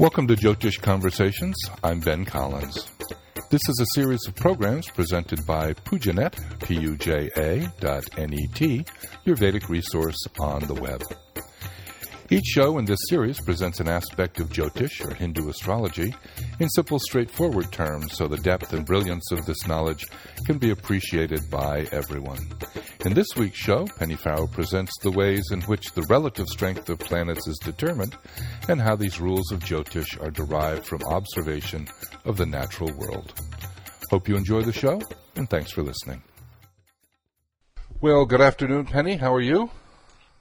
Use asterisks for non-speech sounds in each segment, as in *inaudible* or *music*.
Welcome to Jyotish Conversations. I'm Ben Collins. This is a series of programs presented by Pujanet, P-U-J-A dot N-E-T, your Vedic resource on the web. Each show in this series presents an aspect of Jyotish, or Hindu astrology, in simple, straightforward terms so the depth and brilliance of this knowledge can be appreciated by everyone. In this week's show, Penny Farrow presents the ways in which the relative strength of planets is determined and how these rules of Jyotish are derived from observation of the natural world. Hope you enjoy the show, and thanks for listening. Well, good afternoon, Penny. How are you?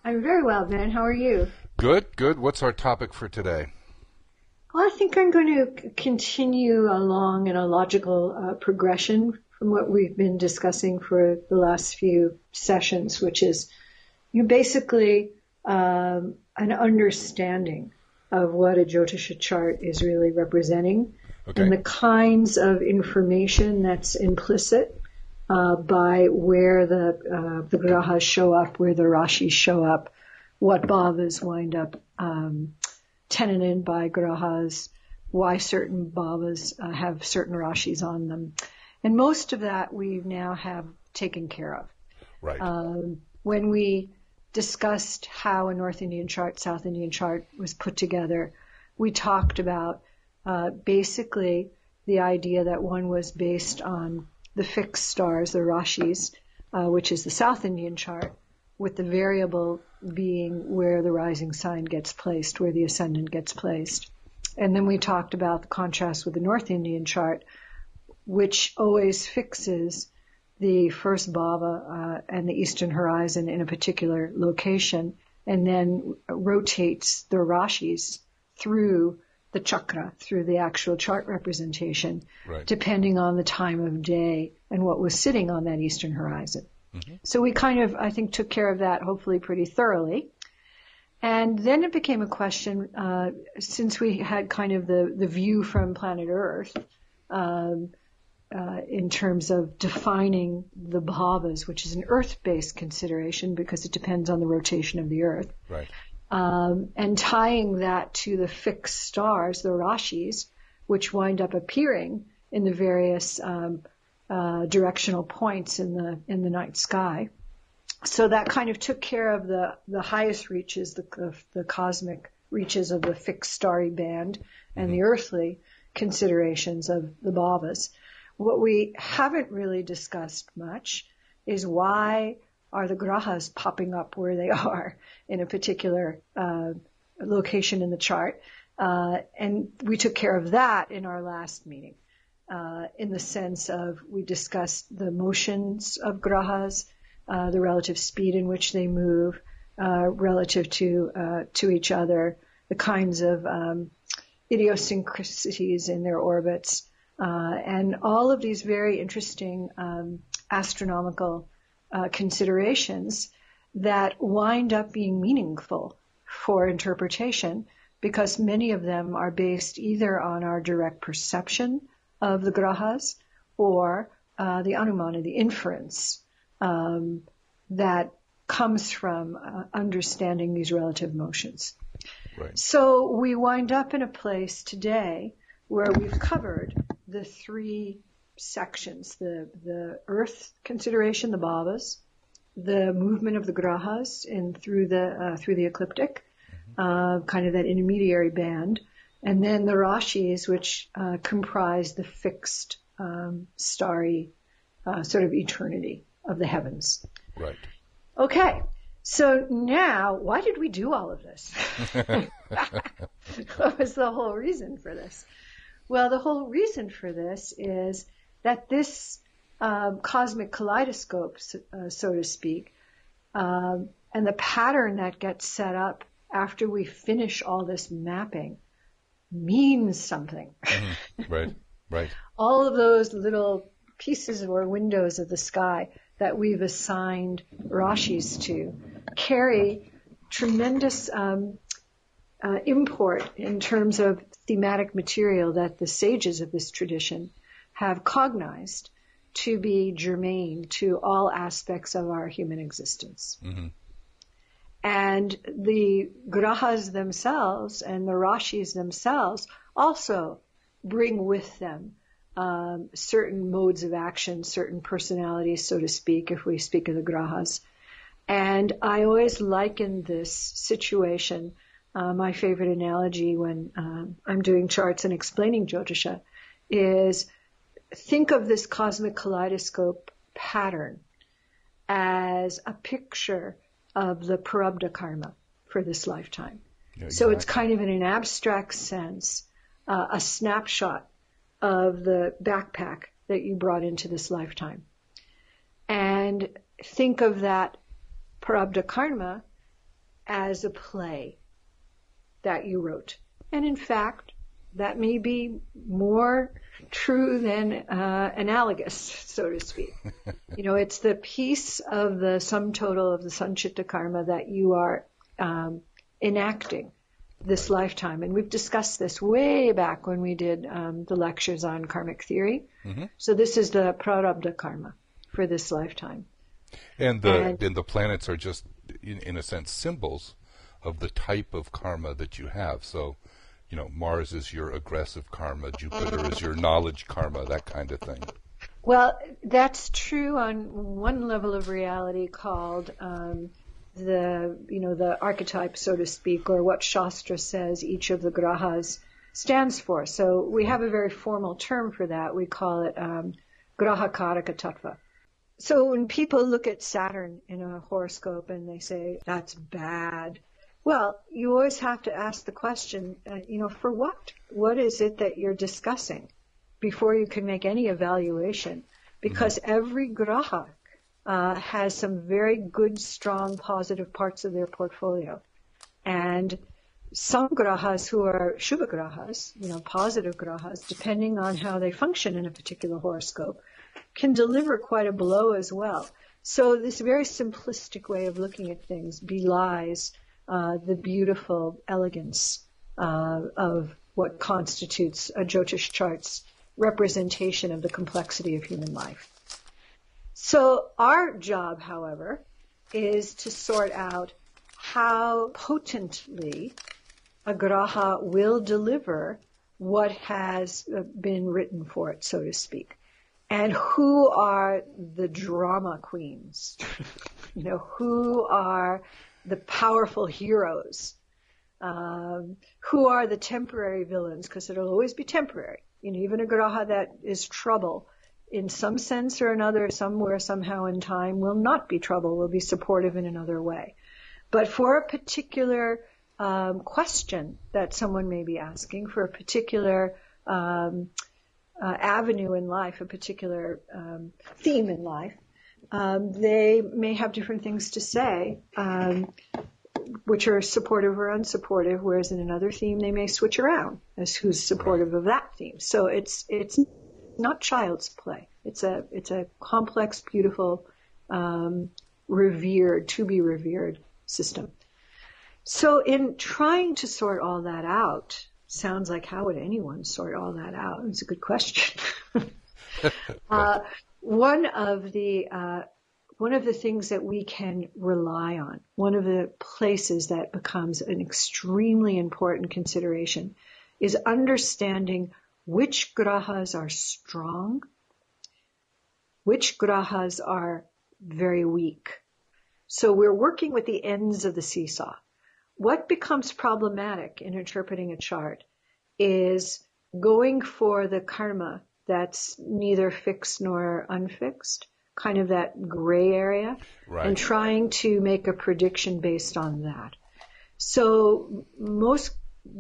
I'm very well, Ben. How are you? Good, good. What's our topic for today? Well, I think I'm going to continue along in a logical uh, progression from what we've been discussing for the last few sessions, which is you basically um, an understanding of what a Jyotisha chart is really representing Okay. and the kinds of information that's implicit uh, by where the uh, the grahas show up, where the rashis show up, what bhavas wind up um, tenanted by grahas, why certain bhavas uh, have certain rashis on them, and most of that we now have taken care of. Right. Um, when we discussed how a North Indian chart, South Indian chart was put together, we talked about uh, basically the idea that one was based on the fixed stars, the rashis, uh, which is the South Indian chart, with the variable being where the rising sign gets placed, where the ascendant gets placed. And then we talked about the contrast with the North Indian chart, which always fixes the first bhava uh, and the eastern horizon in a particular location, and then rotates the rashis through the chakra, through the actual chart representation, Right. depending on the time of day and what was sitting on that eastern horizon. So we kind of, I think, took care of that hopefully pretty thoroughly. And then it became a question, uh, since we had kind of the, the view from planet Earth, um, uh, in terms of defining the bhavas, which is an Earth-based consideration because it depends on the rotation of the Earth, Right. um, and tying that to the fixed stars, the rashis, which wind up appearing in the various um, uh, directional points in the in the night sky. So that kind of took care of the the highest reaches, the the cosmic reaches of the fixed starry band, and the earthly considerations of the bhavas. What we haven't really discussed much is why are the grahas popping up where they *laughs* are in a particular uh, location in the chart. Uh, and we took care of that in our last meeting, uh, in the sense of we discussed the motions of grahas, uh, the relative speed in which they move, uh, relative to uh, to each other, the kinds of um, idiosyncrasies in their orbits, uh, and all of these very interesting um, astronomical considerations that wind up being meaningful for interpretation because many of them are based either on our direct perception of the grahas or uh, the anumana, the inference um, that comes from uh, understanding these relative motions. Right. So we wind up in a place today where we've covered the three sections, the, the earth consideration, the bhavas, the movement of the grahas in through the, uh, through the ecliptic, uh, kind of that intermediary band, and then the rashis, which uh, comprise the fixed, um, starry, uh, sort of eternity of the heavens. Right. Okay. So now, why did we do all of this? *laughs* what was the whole reason for this? Well, the whole reason for this is that this um, cosmic kaleidoscope, so- uh, so to speak, um, and the pattern that gets set up after we finish all this mapping means something. Right. Right. *laughs* all of those little pieces or windows of the sky that we've assigned Rashis to carry tremendous um, uh, import in terms of thematic material that the sages of this tradition have cognized to be germane to all aspects of our human existence. Mhm. And the grahas themselves and the rashis themselves also bring with them um, certain modes of action, certain personalities, so to speak, if we speak of the grahas. And I always liken this situation. Uh, my favorite analogy when um, I'm doing charts and explaining Jyotisha is think of this cosmic kaleidoscope pattern as a picture of the prarabdha karma for this lifetime. Yeah, exactly. So it's kind of in an abstract sense, uh, a snapshot of the backpack that you brought into this lifetime. And think of that prarabdha karma as a play that you wrote. And in fact, that may be more true than uh, analogous, so to speak. *laughs* you know, it's the piece of the sum total of the sanchita karma that you are um, enacting this lifetime. And we've discussed this way back when we did um, the lectures on karmic theory. Mm-hmm. So this is the prarabdha karma for this lifetime. And the and, and the planets are just, in, in a sense, symbols of the type of karma that you have. So you know, Mars is your aggressive karma, Jupiter is your knowledge karma, that kind of thing. Well, that's true on one level of reality called um, the, you know, the archetype, so to speak, or what Shastra says each of the grahas stands for. So we have a very formal term for that. We call it um, graha karaka tattva. So when people look at Saturn in a horoscope and they say, that's bad, well, you always have to ask the question, uh, you know, for what? What is it that you're discussing before you can make any evaluation? Because mm-hmm. every graha uh, has some very good, strong, positive parts of their portfolio. And some grahas who are shubha grahas, you know, positive grahas, depending on how they function in a particular horoscope, can deliver quite a blow as well. So this very simplistic way of looking at things belies uh, the beautiful elegance uh, of what constitutes a Jyotish chart's representation of the complexity of human life. So our job, however, is to sort out how potently a graha will deliver what has uh, been written for it, so to speak. And who are the drama queens? *laughs* you know, who are the powerful heroes. Um, who are the temporary villains? Because it'll always be temporary. You know, even a graha that is trouble, in some sense or another, somewhere, somehow in time, will not be trouble. Will be supportive in another way. But for a particular um, question that someone may be asking, for a particular um, uh, avenue in life, a particular um, theme in life, um, they may have different things to say, um, which are supportive or unsupportive. Whereas in another theme, they may switch around as who's supportive of that theme. So it's it's not child's play. It's a it's a complex, beautiful, um, revered to be revered system. So in trying to sort all that out, sounds like how would anyone sort all that out? It's a good question. *laughs* uh, one of the uh, one of the things that we can rely on, one of the places that becomes an extremely important consideration, is understanding which grahas are strong, which grahas are very weak. So we're working with the ends of the seesaw. What becomes problematic in interpreting a chart is going for the karma that's neither fixed nor unfixed, kind of that gray area, right. and trying to make a prediction based on that. So most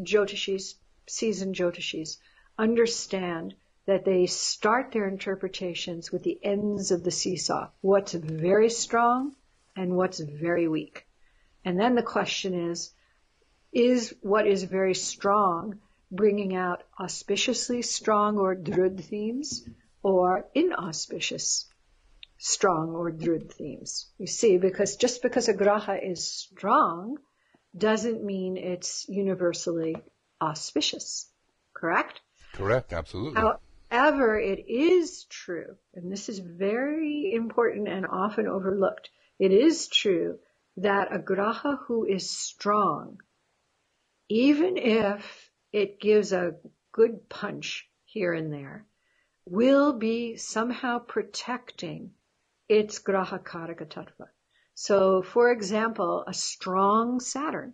Jyotishis, seasoned Jyotishis, understand that they start their interpretations with the ends of the seesaw, what's very strong and what's very weak. And then the question is, is what is very strong bringing out auspiciously strong or drud themes or inauspicious strong or drud themes. You see, because just because a graha is strong doesn't mean it's universally auspicious. Correct? Correct, absolutely. However, it is true, and this is very important and often overlooked. It is true that a graha who is strong, even if it gives a good punch here and there, will be somehow protecting its graha karaka tattva. So, for example, a strong Saturn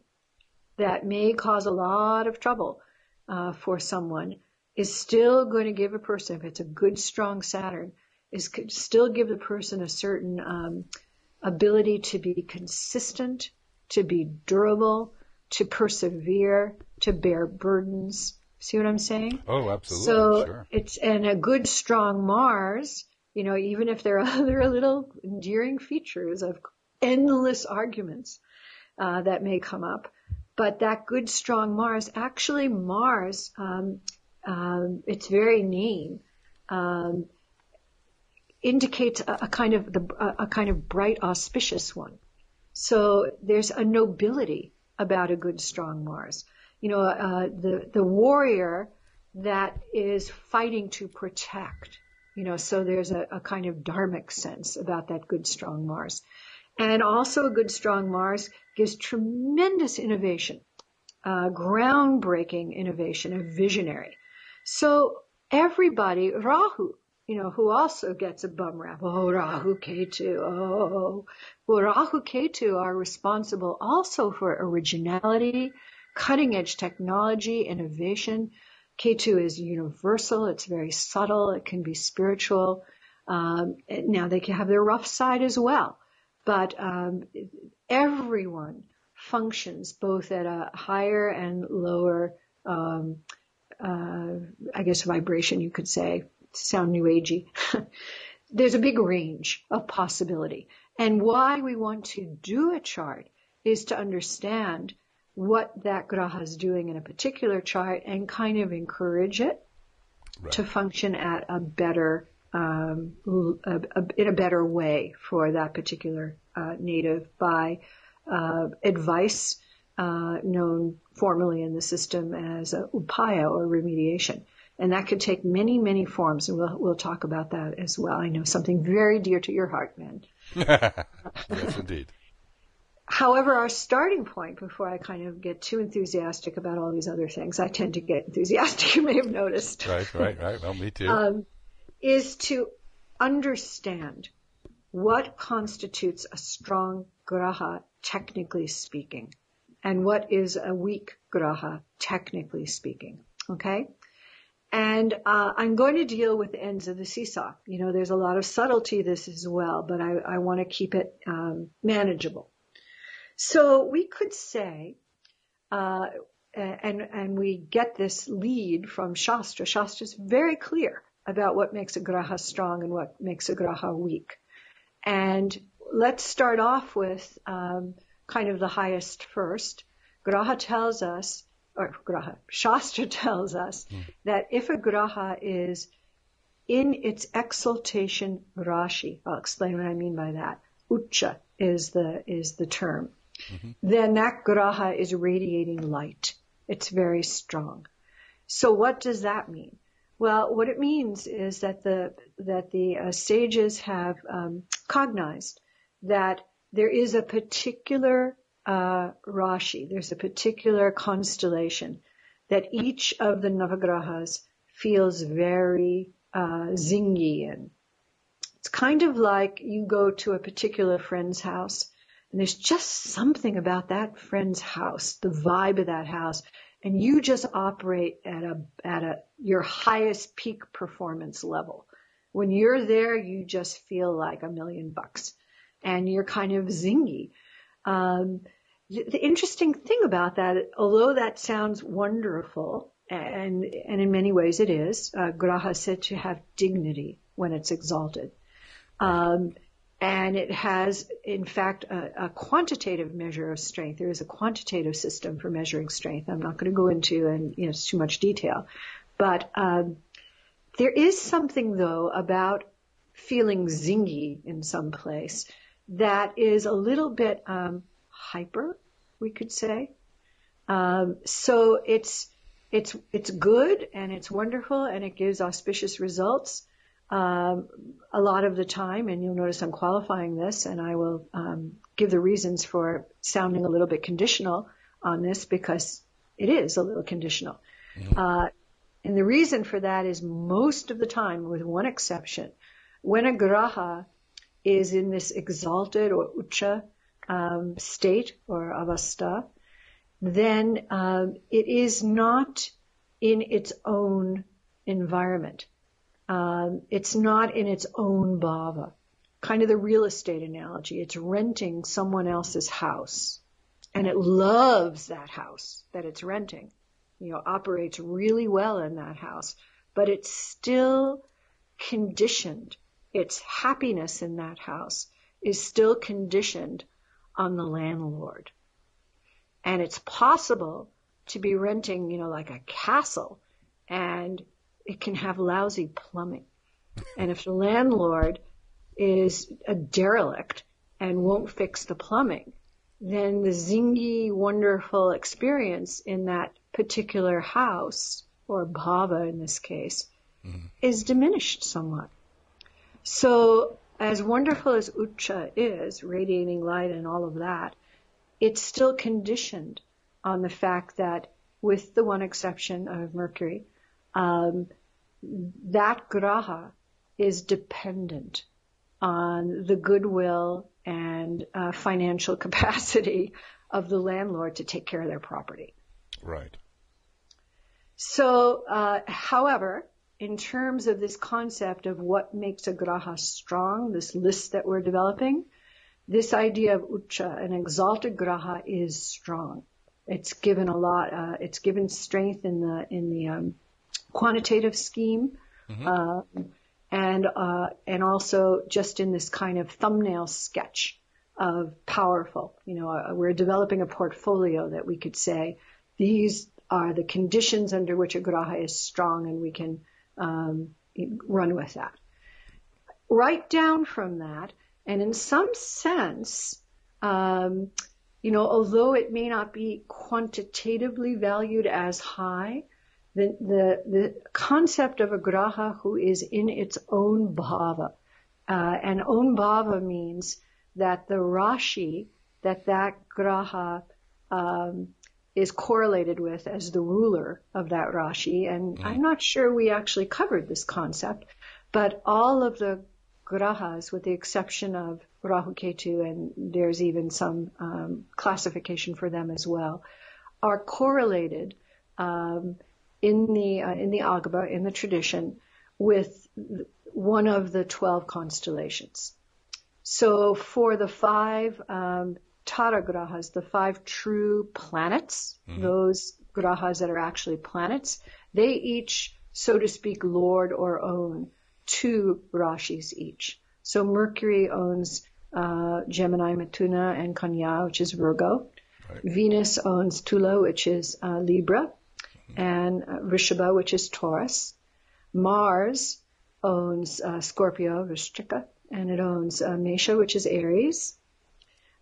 that may cause a lot of trouble uh, for someone is still going to give a person, if it's a good, strong Saturn, is still give the person a certain um, ability to be consistent, to be durable, to persevere, to bear burdens. See what I'm saying? Oh, absolutely. So sure. it's and a good, strong Mars. You know, even if there are *laughs* other little endearing features of endless arguments uh, that may come up, but that good, strong Mars, actually Mars, um, um, its very name, um, indicates a, a kind of the, a, a kind of bright, auspicious one. So there's a nobility about a good, strong Mars. You know, uh, the the warrior that is fighting to protect. You know, so there's a, a kind of dharmic sense about that good, strong Mars. And also a good, strong Mars gives tremendous innovation, uh, groundbreaking innovation, a visionary. So everybody, Rahu, you know, who also gets a bum rap. Oh, Rahu Ketu. Oh, well, Rahu Ketu are responsible also for originality, cutting edge technology, innovation. Ketu is universal. It's very subtle. It can be spiritual. Um, now they can have their rough side as well, but um, everyone functions both at a higher and lower, um, uh, I guess, vibration. You could say, sound new agey. *laughs* There's a big range of possibility, and why we want to do a chart is to understand what that graha is doing in a particular chart and kind of encourage it right. to function at a better um, a, a, in a better way for that particular uh, native by uh, advice uh, known formally in the system as upaya or remediation. And that could take many, many forms, and we'll, we'll talk about that as well. I know something very dear to your heart, man. *laughs* yes, indeed. However, our starting point, before I kind of get too enthusiastic about all these other things, I tend to get enthusiastic, *laughs* you may have noticed. Right, right, right. Well, me too. Um, is to understand what constitutes a strong graha, technically speaking, and what is a weak graha, technically speaking. Okay? And uh, I'm going to deal with the ends of the seesaw. You know, there's a lot of subtlety this as well, but I, I want to keep it um, manageable. So we could say, uh, and and we get this lead from Shastra. Shastra is very clear about what makes a graha strong and what makes a graha weak. And let's start off with um, kind of the highest first. Graha tells us, or Graha, Shastra *laughs* tells us mm. that if a Graha is in its exaltation Rashi, I'll explain what I mean by that. Ucha is the is the term. Mm-hmm. Then that Graha is radiating light. It's very strong. So what does that mean? Well, what it means is that the that the uh, sages have um, cognized that there is a particular uh, Rashi, there's a particular constellation that each of the Navagrahas feels very uh, zingy in. It's kind of like you go to a particular friend's house and there's just something about that friend's house, the vibe of that house, and you just operate at a at a your highest peak performance level. When you're there, you just feel like a million bucks, and you're kind of zingy. Um, the interesting thing about that, although that sounds wonderful, and and in many ways it is, uh, Graha said to have dignity when it's exalted, um, and it has in fact a, a, quantitative measure of strength. There is a quantitative system for measuring strength. I'm not going to go into in you know too much detail, but um, there is something though about feeling zingy in some place that is a little bit um, hyper, we could say. Um, so it's it's it's good and it's wonderful and it gives auspicious results. um, a lot of the time, and you'll notice I'm qualifying this, and I will um, give the reasons for sounding a little bit conditional on this because it is a little conditional. Mm-hmm. Uh, and the reason for that is most of the time, with one exception, when a graha is in this exalted or ucha um, state or avasta, then um, it is not in its own environment. Um, it's not in its own bhava. Kind of the real estate analogy. It's renting someone else's house, and it loves that house that it's renting. You know, operates really well in that house, but it's still conditioned. Its happiness in that house is still conditioned on the landlord. And it's possible to be renting, you know, like a castle and it can have lousy plumbing. And if the landlord is a derelict and won't fix the plumbing, then the zingy, wonderful experience in that particular house, or bhava in this case, mm-hmm. is diminished somewhat. So, as wonderful as ucha is, radiating light and all of that, it's still conditioned on the fact that, with the one exception of Mercury, um, that graha is dependent on the goodwill and uh, financial *laughs* capacity of the landlord to take care of their property. Right. So, uh, however, in terms of this concept of what makes a graha strong, this list that we're developing, this idea of ucha, an exalted graha, is strong. It's given a lot. Uh, it's given strength in the in the um, quantitative scheme, mm-hmm. uh, and uh, and also just in this kind of thumbnail sketch of powerful. You know, uh, we're developing a portfolio that we could say these are the conditions under which a graha is strong, and we can um, run with that. Right down from that, and in some sense, um, you know, although it may not be quantitatively valued as high, the, the, the concept of a graha who is in its own bhava, uh, and own bhava means that the rashi that that graha um, is correlated with as the ruler of that rashi, and mm. I'm not sure we actually covered this concept, but all of the grahas, with the exception of Rahu Ketu, and there's even some um, classification for them as well, are correlated um, in the uh, in the Agaba in the tradition with one of the twelve constellations. So for the five um, Tara grahas, the five true planets, mm-hmm. those grahas that are actually planets, they each, so to speak, lord or own two rashis each. So Mercury owns uh, Gemini, Mithuna, and Kanya, which is Virgo. Right. Venus owns Tula, which is uh, Libra, mm-hmm. and uh, Vrishabha, which is Taurus. Mars owns uh, Scorpio, Vrishchika, and it owns uh, Mesha, which is Aries.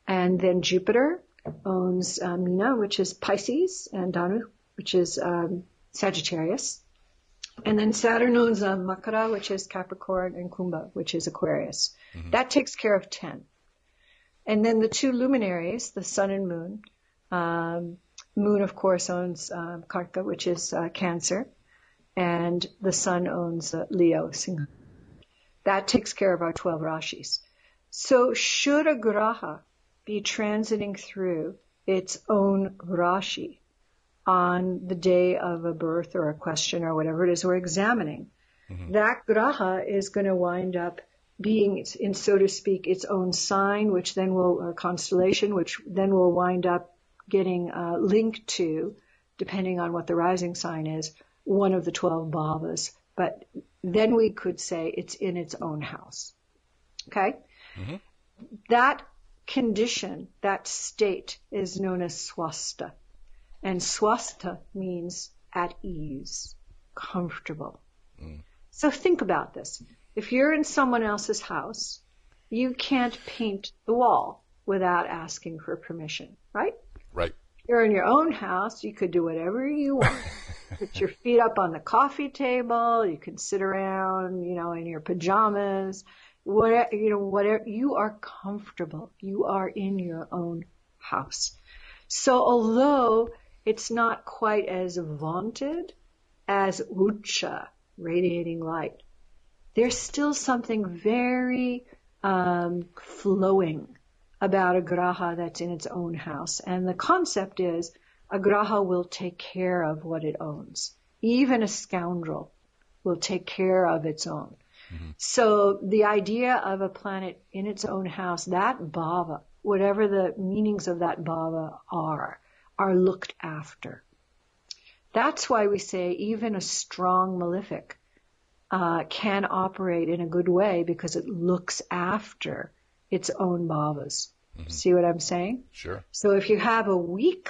And then Jupiter owns uh, Meena, which is Pisces, and Dhanu, which is um, Sagittarius. And then Saturn owns uh, Makara, which is Capricorn, and Kumbha, which is Aquarius. Mm-hmm. That takes care of 10. And then the two luminaries, the sun and moon. Um, moon, of course, owns um, Karka, which is uh, Cancer. And the sun owns uh, Leo, Singha. That takes care of our 12 rashis. So should a graha be transiting through its own rashi on the day of a birth or a question or whatever it is we're examining. Mm-hmm. That graha is going to wind up being, in so to speak, its own sign, which then will, or constellation, which then will wind up getting uh, linked to, depending on what the rising sign is, one of the 12 bhavas. But then we could say it's in its own house. Okay? Mm-hmm. That condition, that state is known as swasta. And swasta means at ease, comfortable. Mm. So think about this. If you're in someone else's house, you can't paint the wall without asking for permission, right? Right. You're in your own house, you could do whatever you want. *laughs* put your feet up on the coffee table. You can sit around, you know, in your pajamas. Whatever, you know, whatever, you are comfortable. You are in your own house. So although it's not quite as vaunted as Ucha, radiating light, there's still something very um, flowing about a graha that's in its own house. And the concept is a graha will take care of what it owns. Even a scoundrel will take care of its own. Mm-hmm. So the idea of a planet in its own house, that bhava, whatever the meanings of that bhava are, are looked after. That's why we say even a strong malefic uh, can operate in a good way because it looks after its own bhavas. Mm-hmm. See what I'm saying? Sure. So if you have a weak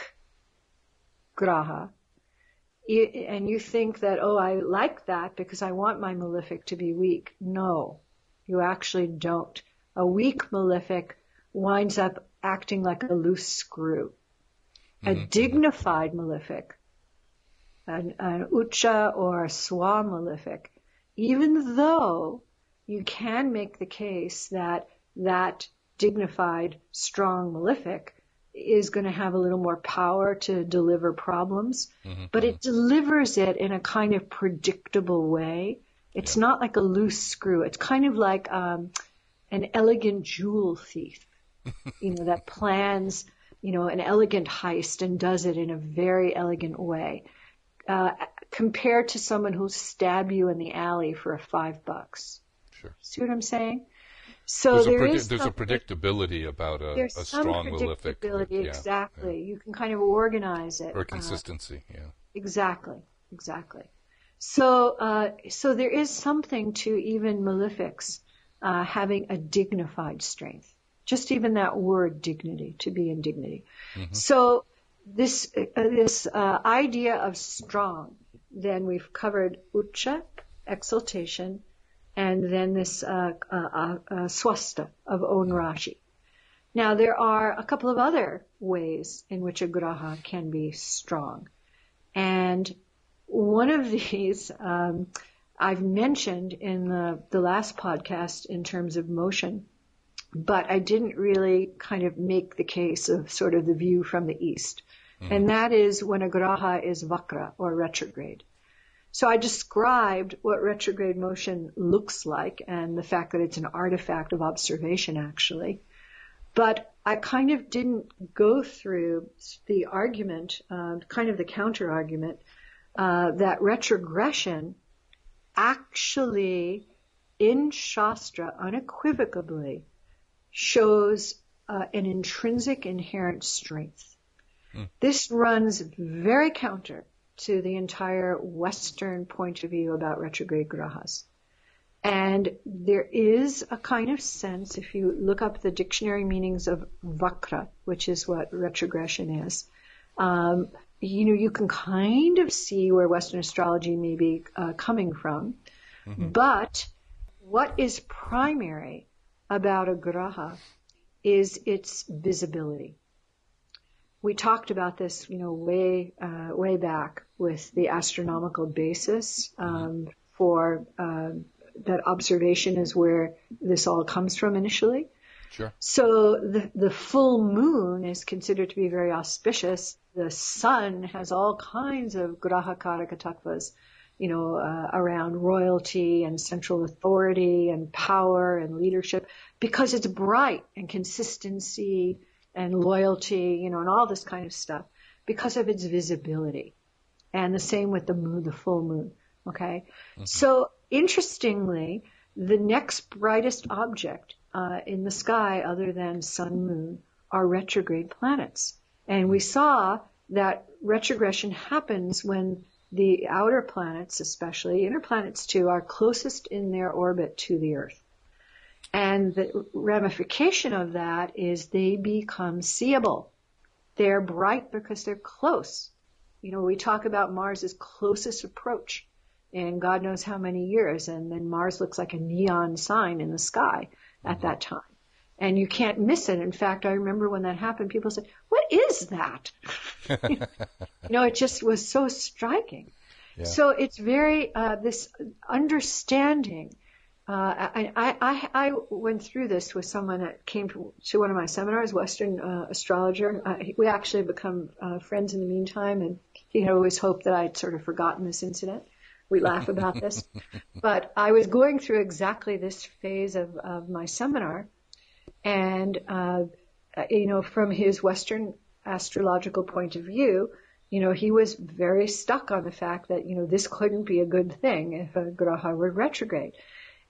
graha, you, and you think that, oh, I like that because I want my malefic to be weak. No, you actually don't. A weak malefic winds up acting like a loose screw. Mm-hmm. A dignified malefic, an, an ucha or a swa malefic, even though you can make the case that that dignified, strong malefic is going to have a little more power to deliver problems, mm-hmm. but it delivers it in a kind of predictable way. It's yeah. not like a loose screw. It's kind of like um, an elegant jewel thief, *laughs* you know, that plans, you know, an elegant heist and does it in a very elegant way. Uh, compared to someone who'll stab you in the alley for a five bucks. Sure. See what I'm saying? So there's, there a, is there's a predictability about a, there's a strong malefic. predictability, Yeah, exactly. yeah. You can kind of organize it. Or uh, consistency, yeah. Exactly, exactly. So, uh, so there is something to even malefics uh, having a dignified strength. Just even that word dignity, to be in dignity. Mm-hmm. So this uh, this uh, idea of strong, then we've covered ucha, exaltation, and then this uh, uh, uh, swasta of own rashi. Now there are a couple of other ways in which a graha can be strong, and one of *laughs* these um, I've mentioned in the, the last podcast in terms of motion, but I didn't really kind of make the case of sort of the view from the east. Mm-hmm. And that is when a graha is vakra or retrograde. So I described what retrograde motion looks like and the fact that it's an artifact of observation actually. But I kind of didn't go through the argument, uh, kind of the counter argument, uh, that retrogression actually in Shastra unequivocally shows uh, an intrinsic inherent strength. Mm. This runs very counter to the entire Western point of view about retrograde grahas. And there is a kind of sense, if you look up the dictionary meanings of vakra, which is what retrogression is, um, you know, you can kind of see where Western astrology may be uh, coming from. Mm-hmm. But what is primary about a graha is its visibility. We talked about this, you know, way uh, way back with the astronomical basis um, for uh, that observation is where this all comes from initially. Sure. So the the full moon is considered to be very auspicious. The sun has all kinds of graha karaka tattvas you know, uh, around royalty and central authority and power and leadership because it's bright and consistency and loyalty, you know, and all this kind of stuff because of its visibility. And the same with the moon, the full moon. Okay. Mm-hmm. So interestingly, the next brightest object uh, in the sky other than sun, moon are retrograde planets. And we saw that retrogression happens when the outer planets, especially inner planets too, are closest in their orbit to the Earth. And the ramification of that is they become seeable. They're bright because they're close. You know, we talk about Mars's closest approach in God knows how many years, and then Mars looks like a neon sign in the sky at that time. And you can't miss it. In fact, I remember when that happened, people said, what is that? *laughs* you know, it just was so striking. Yeah. So it's very uh, this understanding. Uh, I, I, I went through this with someone that came to, to one of my seminars, Western uh, astrologer. Uh, we actually become uh, friends in the meantime, and he had always hoped that I'd sort of forgotten this incident. We laugh about this, *laughs* but I was going through exactly this phase of, of my seminar, and uh, you know, from his Western astrological point of view, you know, he was very stuck on the fact that, you know, this couldn't be a good thing if a graha were retrograde.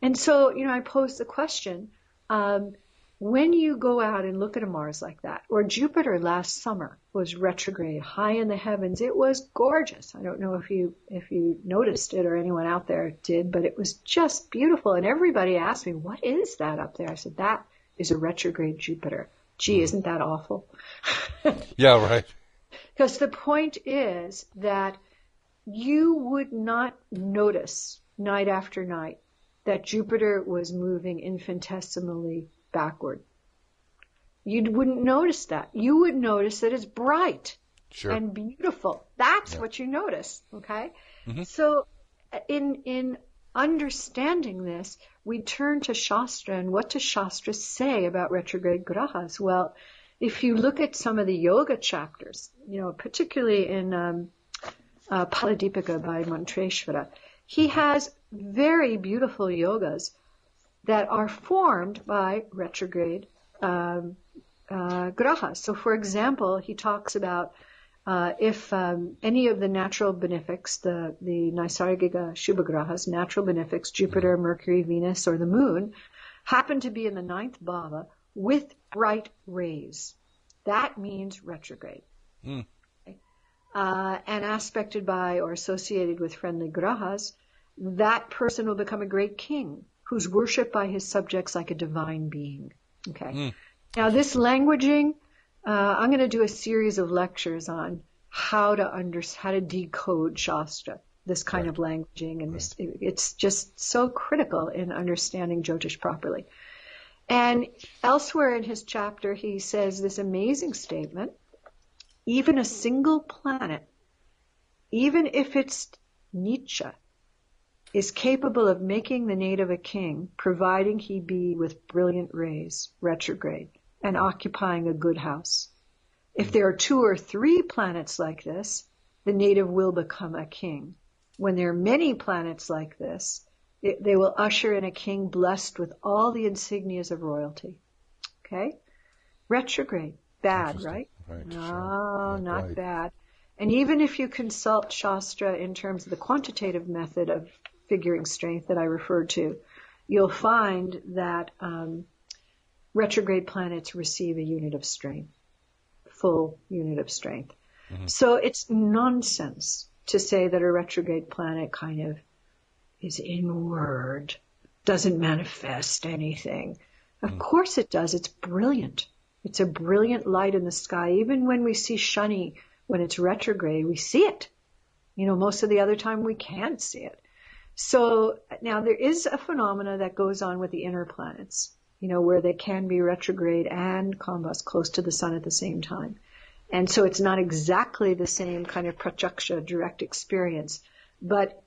And so, you know, I posed the question, um, when you go out and look at a Mars like that, or Jupiter last summer was retrograde high in the heavens, it was gorgeous. I don't know if you, if you noticed it or anyone out there did, but it was just beautiful. And everybody asked me, what is that up there? I said, that is a retrograde Jupiter. Gee, hmm. isn't that awful? *laughs* yeah, right. Because the point is that you would not notice night after night that Jupiter was moving infinitesimally backward. You wouldn't notice that. You would notice that it's bright sure. and beautiful. That's yeah. what you notice. Okay. Mm-hmm. So in, in understanding this, we turn to Shastra and what does Shastra say about retrograde grahas? Well, if you look at some of the yoga chapters, you know, particularly in um, uh, Phaladipika by Mantreshwara, he has very beautiful yogas that are formed by retrograde um, uh, grahas. So, for example, he talks about uh, if um, any of the natural benefics, the, the Naisargika Shubhagrahas, natural benefics, Jupiter, Mercury, Venus, or the Moon, happen to be in the ninth bhava, with bright rays. That means retrograde. Mm. Uh, and aspected by or associated with friendly grahas, that person will become a great king who's worshipped by his subjects like a divine being. Okay. Mm. Now, this languaging, uh, I'm going to do a series of lectures on how to under, how to decode Shastra, this kind right. of languaging, and right. this, it's just so critical in understanding Jyotish properly. And elsewhere in his chapter, he says this amazing statement even a single planet, even if it's neecha, is capable of making the native a king, providing he be with brilliant rays, retrograde, and occupying a good house. If there are two or three planets like this, the native will become a king. When there are many planets like this, they will usher in a king blessed with all the insignias of royalty. Okay? Retrograde. Bad, right? Right. No, sure. not right. bad. And even if you consult Shastra in terms of the quantitative method of figuring strength that I referred to, you'll find that um, retrograde planets receive a unit of strength, full unit of strength. Mm-hmm. So it's nonsense to say that a retrograde planet kind of is inward, doesn't manifest anything. Of mm. course it does. It's brilliant. It's a brilliant light in the sky. Even when we see Shani, when it's retrograde, we see it. You know, most of the other time we can't see it. So now there is a phenomena that goes on with the inner planets, you know, where they can be retrograde and combust close to the sun at the same time. And so it's not exactly the same kind of pratyaksha direct experience, but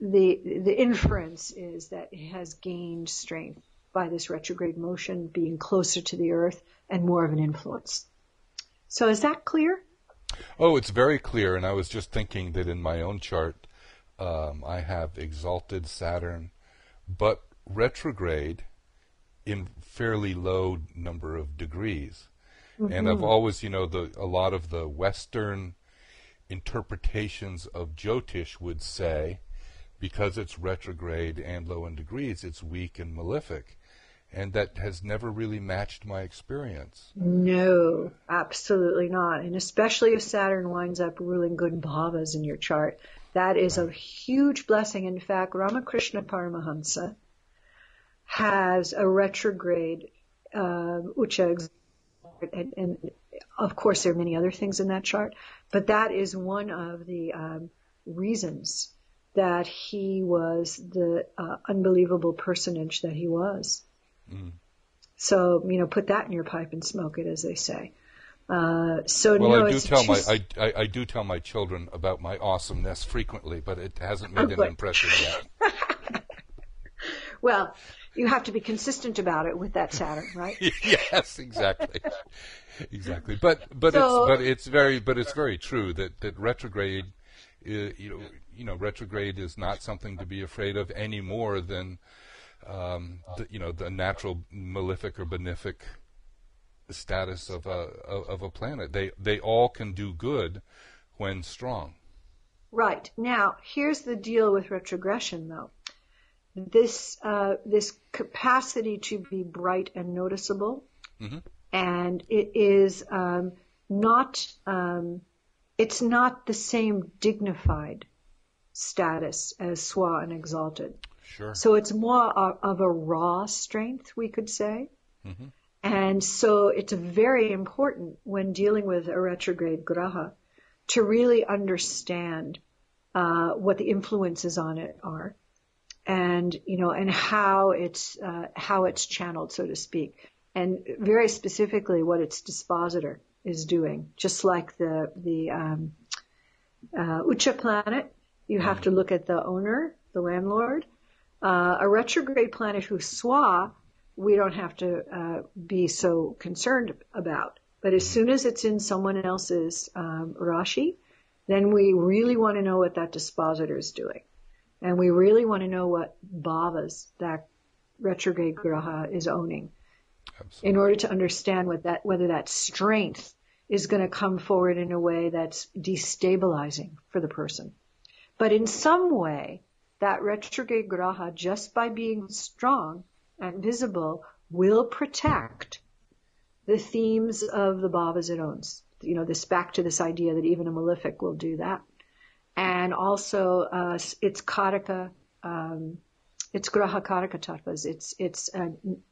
the the inference is that it has gained strength by this retrograde motion being closer to the earth and more of an influence. So is that clear? Oh, it's very clear. And I was just thinking that in my own chart, um, I have exalted Saturn, but retrograde in fairly low number of degrees. Mm-hmm. And I've always, you know, the a lot of the Western interpretations of Jyotish would say because it's retrograde and low in degrees, it's weak and malefic. And that has never really matched my experience. No, absolutely not. And especially if Saturn winds up ruling good bhavas in your chart, that is a huge blessing. In fact, Ramakrishna Paramahansa has a retrograde uh, Ucha, and, and, of course there are many other things in that chart, but that is one of the um, reasons that he was the uh, unbelievable personage that he was. Mm. So, you know, put that in your pipe and smoke it, as they say. Uh, so well, no, I do tell just, my I, I, I do tell my children about my awesomeness frequently, but it hasn't made an impression yet. *laughs* well, you have to be consistent about it with that Saturn, right? *laughs* yes, exactly, exactly. But but So- it's but it's very but it's very true that that retrograde, uh, you know, you know, retrograde is not something to be afraid of any more than, um, the, you know, the natural malefic or benefic status of a of, a planet. They they all can do good when strong. Right. Now, here's the deal with retrogression, though. This uh, this capacity to be bright and noticeable, Mhm. and it is um, not um, it's not the same dignified status as swa and exalted. Sure. So it's more of, of a raw strength, we could say. Mhm. And so it's very important when dealing with a retrograde graha to really understand uh, what the influences on it are, and you know, and how it's uh, how it's channeled, so to speak, and very specifically what its dispositor is doing. Just like the the um, uh, Ucha planet, you have to look at the owner, the landlord. Uh, a retrograde planet who's swa, we don't have to uh, be so concerned about. But as soon as it's in someone else's um, Rashi, then we really want to know what that dispositor is doing. And we really want to know what bhavas that retrograde graha is owning Absolutely. in order to understand what that, whether that strength is going to come forward in a way that's destabilizing for the person. But in some way, that retrograde graha, just by being strong and visible, will protect the themes of the bhavas it owns. You know, this back to this idea that even a malefic will do that. And also, uh, it's karaka, um, it's graha karaka tattvas. It's, it's, uh,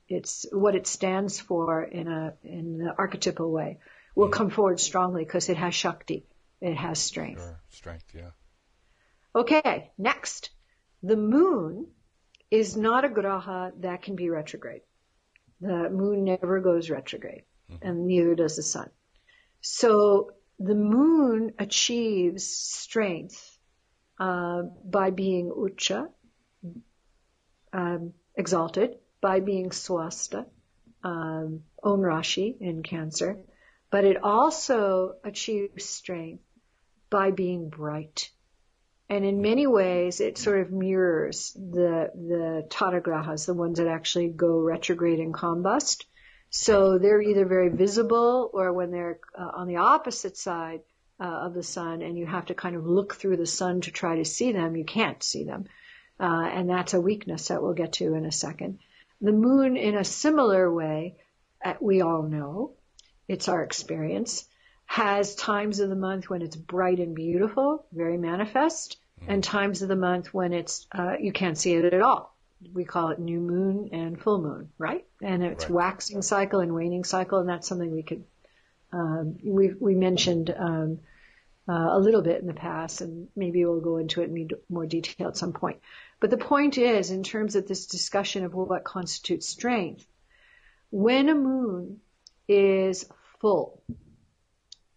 it's what it stands for in a, in the archetypal way will come forward strongly because it has shakti. It has strength. Sure. Strength. Yeah. Okay, next. The moon is not a graha that can be retrograde. The moon never goes retrograde, and neither does the sun. So the moon achieves strength uh, by being ucha, um, exalted, by being swasta, um, own rashi in Cancer, but it also achieves strength by being bright. And in many ways, it sort of mirrors the the taragrahas, the ones that actually go retrograde and combust. So they're either very visible, or when they're uh, on the opposite side uh, of the sun, and you have to kind of look through the sun to try to see them, you can't see them, uh, and that's a weakness that we'll get to in a second. The moon, in a similar way, uh, we all know, it's our experience, has times of the month when it's bright and beautiful, very manifest, and times of the month when it's uh, you can't see it at all. We call it new moon and full moon, right? And it's Right. waxing cycle and waning cycle, and that's something we could um, we we mentioned um, uh, a little bit in the past, and maybe we'll go into it in more detail at some point. But the point is, in terms of this discussion of what constitutes strength, when a moon is full,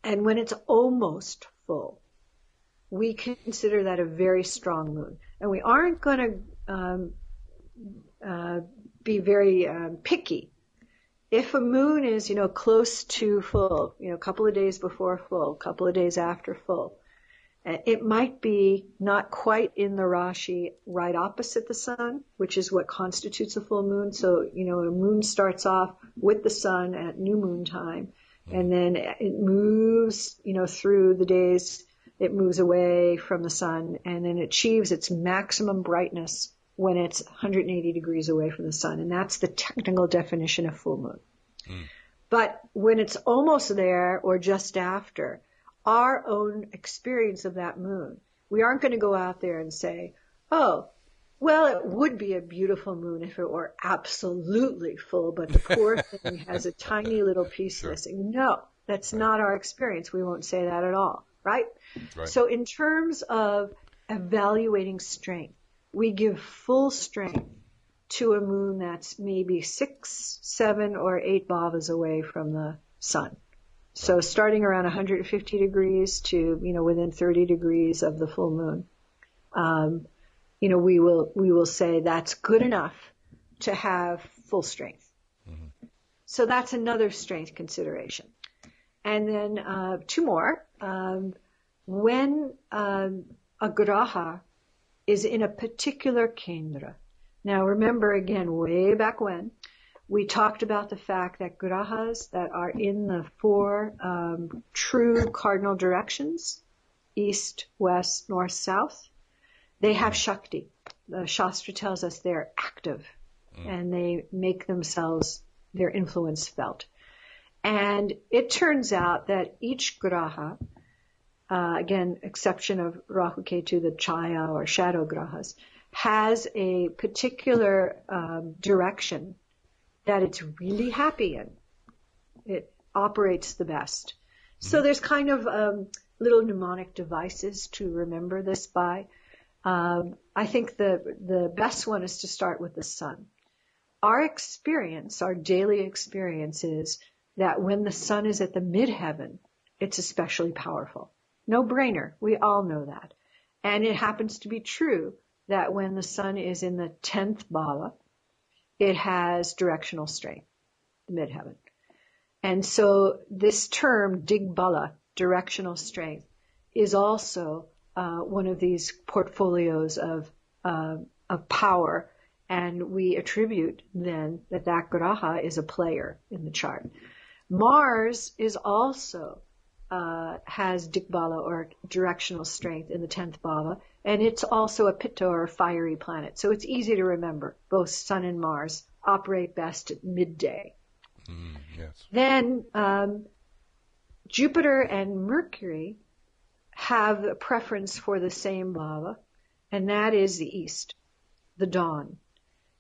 and when it's almost full, we consider that a very strong moon. And we aren't going to um, uh, be very um, picky. If a moon is, you know, close to full, you know, a couple of days before full, a couple of days after full, uh, it might be not quite in the Rashi right opposite the sun, which is what constitutes a full moon. So, you know, a moon starts off with the sun at new moon time, and then it moves, you know, through the days. It moves away from the sun, and then it achieves its maximum brightness when it's 180 degrees away from the sun, and that's the technical definition of full moon. Hmm. But when it's almost there or just after, our own experience of that moon, we aren't going to go out there and say, oh, well, it would be a beautiful moon if it were absolutely full, but the poor *laughs* thing has a tiny little piece Sure. missing. No, that's not our experience. We won't say that at all, right? Right. So in terms of evaluating strength, we give full strength to a moon that's maybe six, seven, or eight bhavas away from the sun. So starting around 150 degrees to, you know, within 30 degrees of the full moon, um, you know, we will, we will say that's good enough to have full strength. Mm-hmm. So that's another strength consideration. And then, uh, two more. Um, when, um, a graha is in a particular kendra. Now remember again, way back when, we talked about the fact that grahas that are in the four um, true cardinal directions, east, west, north, south, they have Shakti. The Shastra tells us they're active mm. and they make themselves, their influence felt. And it turns out that each graha, uh, again, exception of Rahu Ketu, the Chaya or shadow grahas, has a particular um, direction that it's really happy in. It operates the best. So mm-hmm. there's kind of um, little mnemonic devices to remember this by. Um, I think the the best one is to start with the sun. Our experience, our daily experience is that when the sun is at the midheaven, it's especially powerful. No brainer. We all know that. And it happens to be true that when the sun is in the 10th bhava, it has directional strength, the midheaven. And so this term, digbala, directional strength, is also uh, one of these portfolios of uh, of power, and we attribute then that that graha is a player in the chart. Mars is also uh, has dikbala or directional strength in the tenth bhava, and it's also a pitta or fiery planet. So it's easy to remember. Both Sun and Mars operate best at midday. Mm, yes. Then um, Jupiter and Mercury have a preference for the same bhava, and that is the east, the dawn.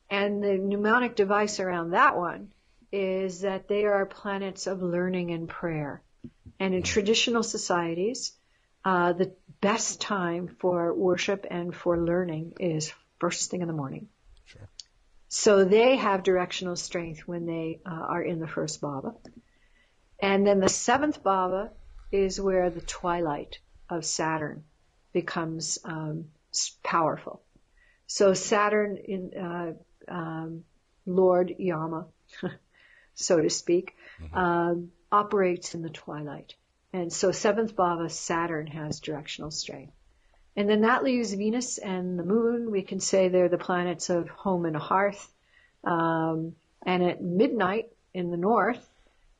And the mnemonic device around that one is that they are planets of learning and prayer. And in traditional societies, uh, the best time for worship and for learning is first thing in the morning. Sure. So they have directional strength when they uh, are in the first bhava. And then the seventh bhava is where the twilight of Saturn becomes um, powerful. So Saturn in uh, um, Lord Yama, *laughs* so to speak, mm-hmm. um, operates in the twilight. And so seventh bhava, Saturn has directional strength. And then that leaves Venus and the moon. We can say they're the planets of home and hearth. Um, and at midnight in the north,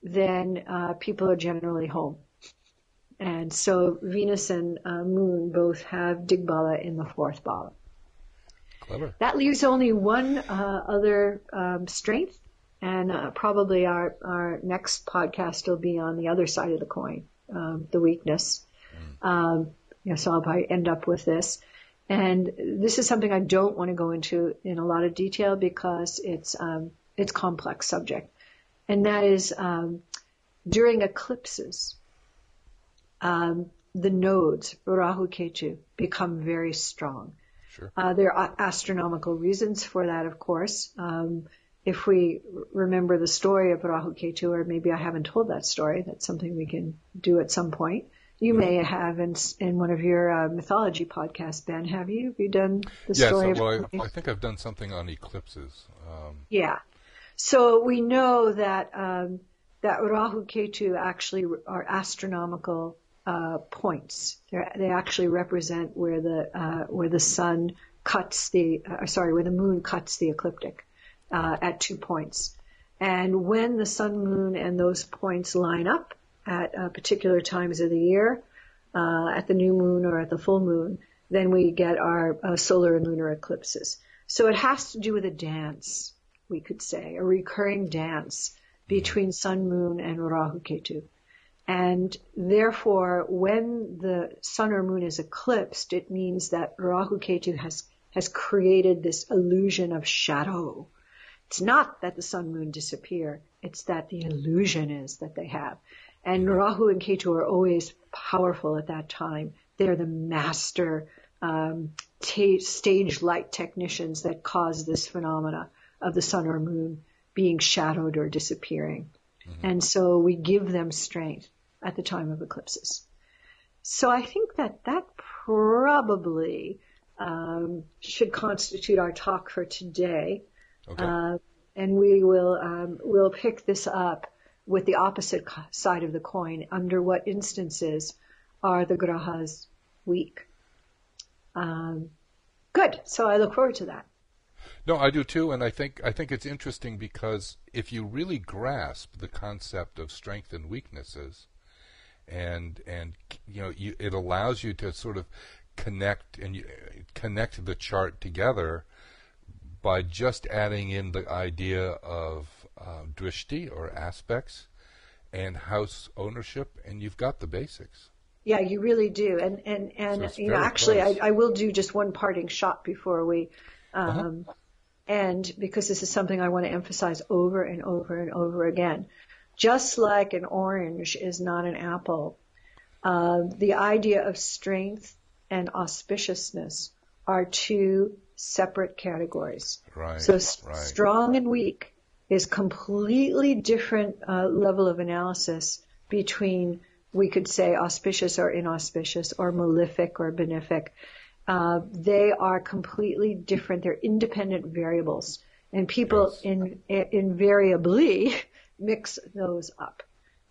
then uh, people are generally home. And so Venus and uh, Moon both have Digbala in the fourth bhava. Clever. That leaves only one uh, other um, strength, and uh, probably our, our next podcast will be on the other side of the coin um, the weakness. Mm. Um, you know, so I'll probably end up with this. And this is something I don't want to go into in a lot of detail because it's um, it's complex subject, and that is um, during eclipses, um, the nodes Rahu Ketu become very strong. Sure. Uh, there are astronomical reasons for that, of course. Um, if we remember the story of Rahu Ketu, or maybe I haven't told that story, that's something we can do at some point. You may have in, in one of your uh, mythology podcasts, Ben. Have you? Have you done the story? Yes, well, I, I, think I've done something on eclipses. Um, yeah. So we know that um, that Rahu Ketu actually are astronomical uh, points. They're, they actually represent where the uh, where the sun cuts the uh, sorry where the moon cuts the ecliptic uh, at two points. And when the sun, moon, and those points line up at uh, particular times of the year, uh, at the new moon or at the full moon, then we get our solar and lunar eclipses. So it has to do with a dance, we could say, a recurring dance between sun, moon, and Rahu Ketu. And therefore, when the sun or moon is eclipsed, it means that Rahu Ketu has, has created this illusion of shadow it's not that the sun moon disappear. It's that the illusion is that they have. And Rahu and Ketu are always powerful at that time. They're the master um, t- stage light technicians that cause this phenomena of the sun or moon being shadowed or disappearing. Mm-hmm. And so we give them strength. At the time of eclipses. So I think that that probably um, should constitute our talk for today. Okay. Uh, and we will um, we'll pick this up with the opposite side of the coin. Under what instances are the grahas weak? Um, good. So I look forward to that. No, I do too, and I think I think it's interesting because if you really grasp the concept of strength and weaknesses, and and you know, you, it allows you to sort of connect and you, connect the chart together by just adding in the idea of uh, drishti or aspects and house ownership, and you've got the basics. Yeah, you really do. And and and so you know, actually, I, I, will do just one parting shot before we. Um, uh-huh. And because this is something I want to emphasize over and over and over again, just like an orange is not an apple, uh, the idea of strength and auspiciousness are two separate categories. Right. So right. strong and weak is completely different uh, level of analysis between we could say auspicious or inauspicious or malefic or benefic. Uh, they are completely different. They're independent variables, and people yes. in, invariably mix those up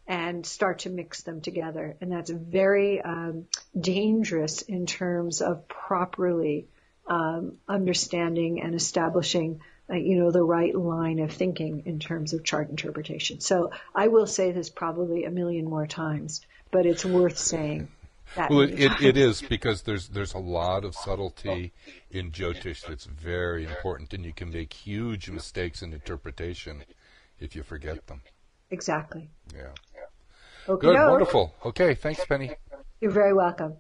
and start to mix them together, and that's very um, dangerous in terms of properly um, understanding and establishing. Uh, you know, the right line of thinking in terms of chart interpretation. So I will say this probably a million more times, but it's worth saying well, it, it, it is because there's there's a lot of subtlety in Jyotish that's very important, and you can make huge mistakes in interpretation if you forget them. Exactly. Yeah. Okay. Good. Wonderful. Okay. Thanks, Penny. You're very welcome.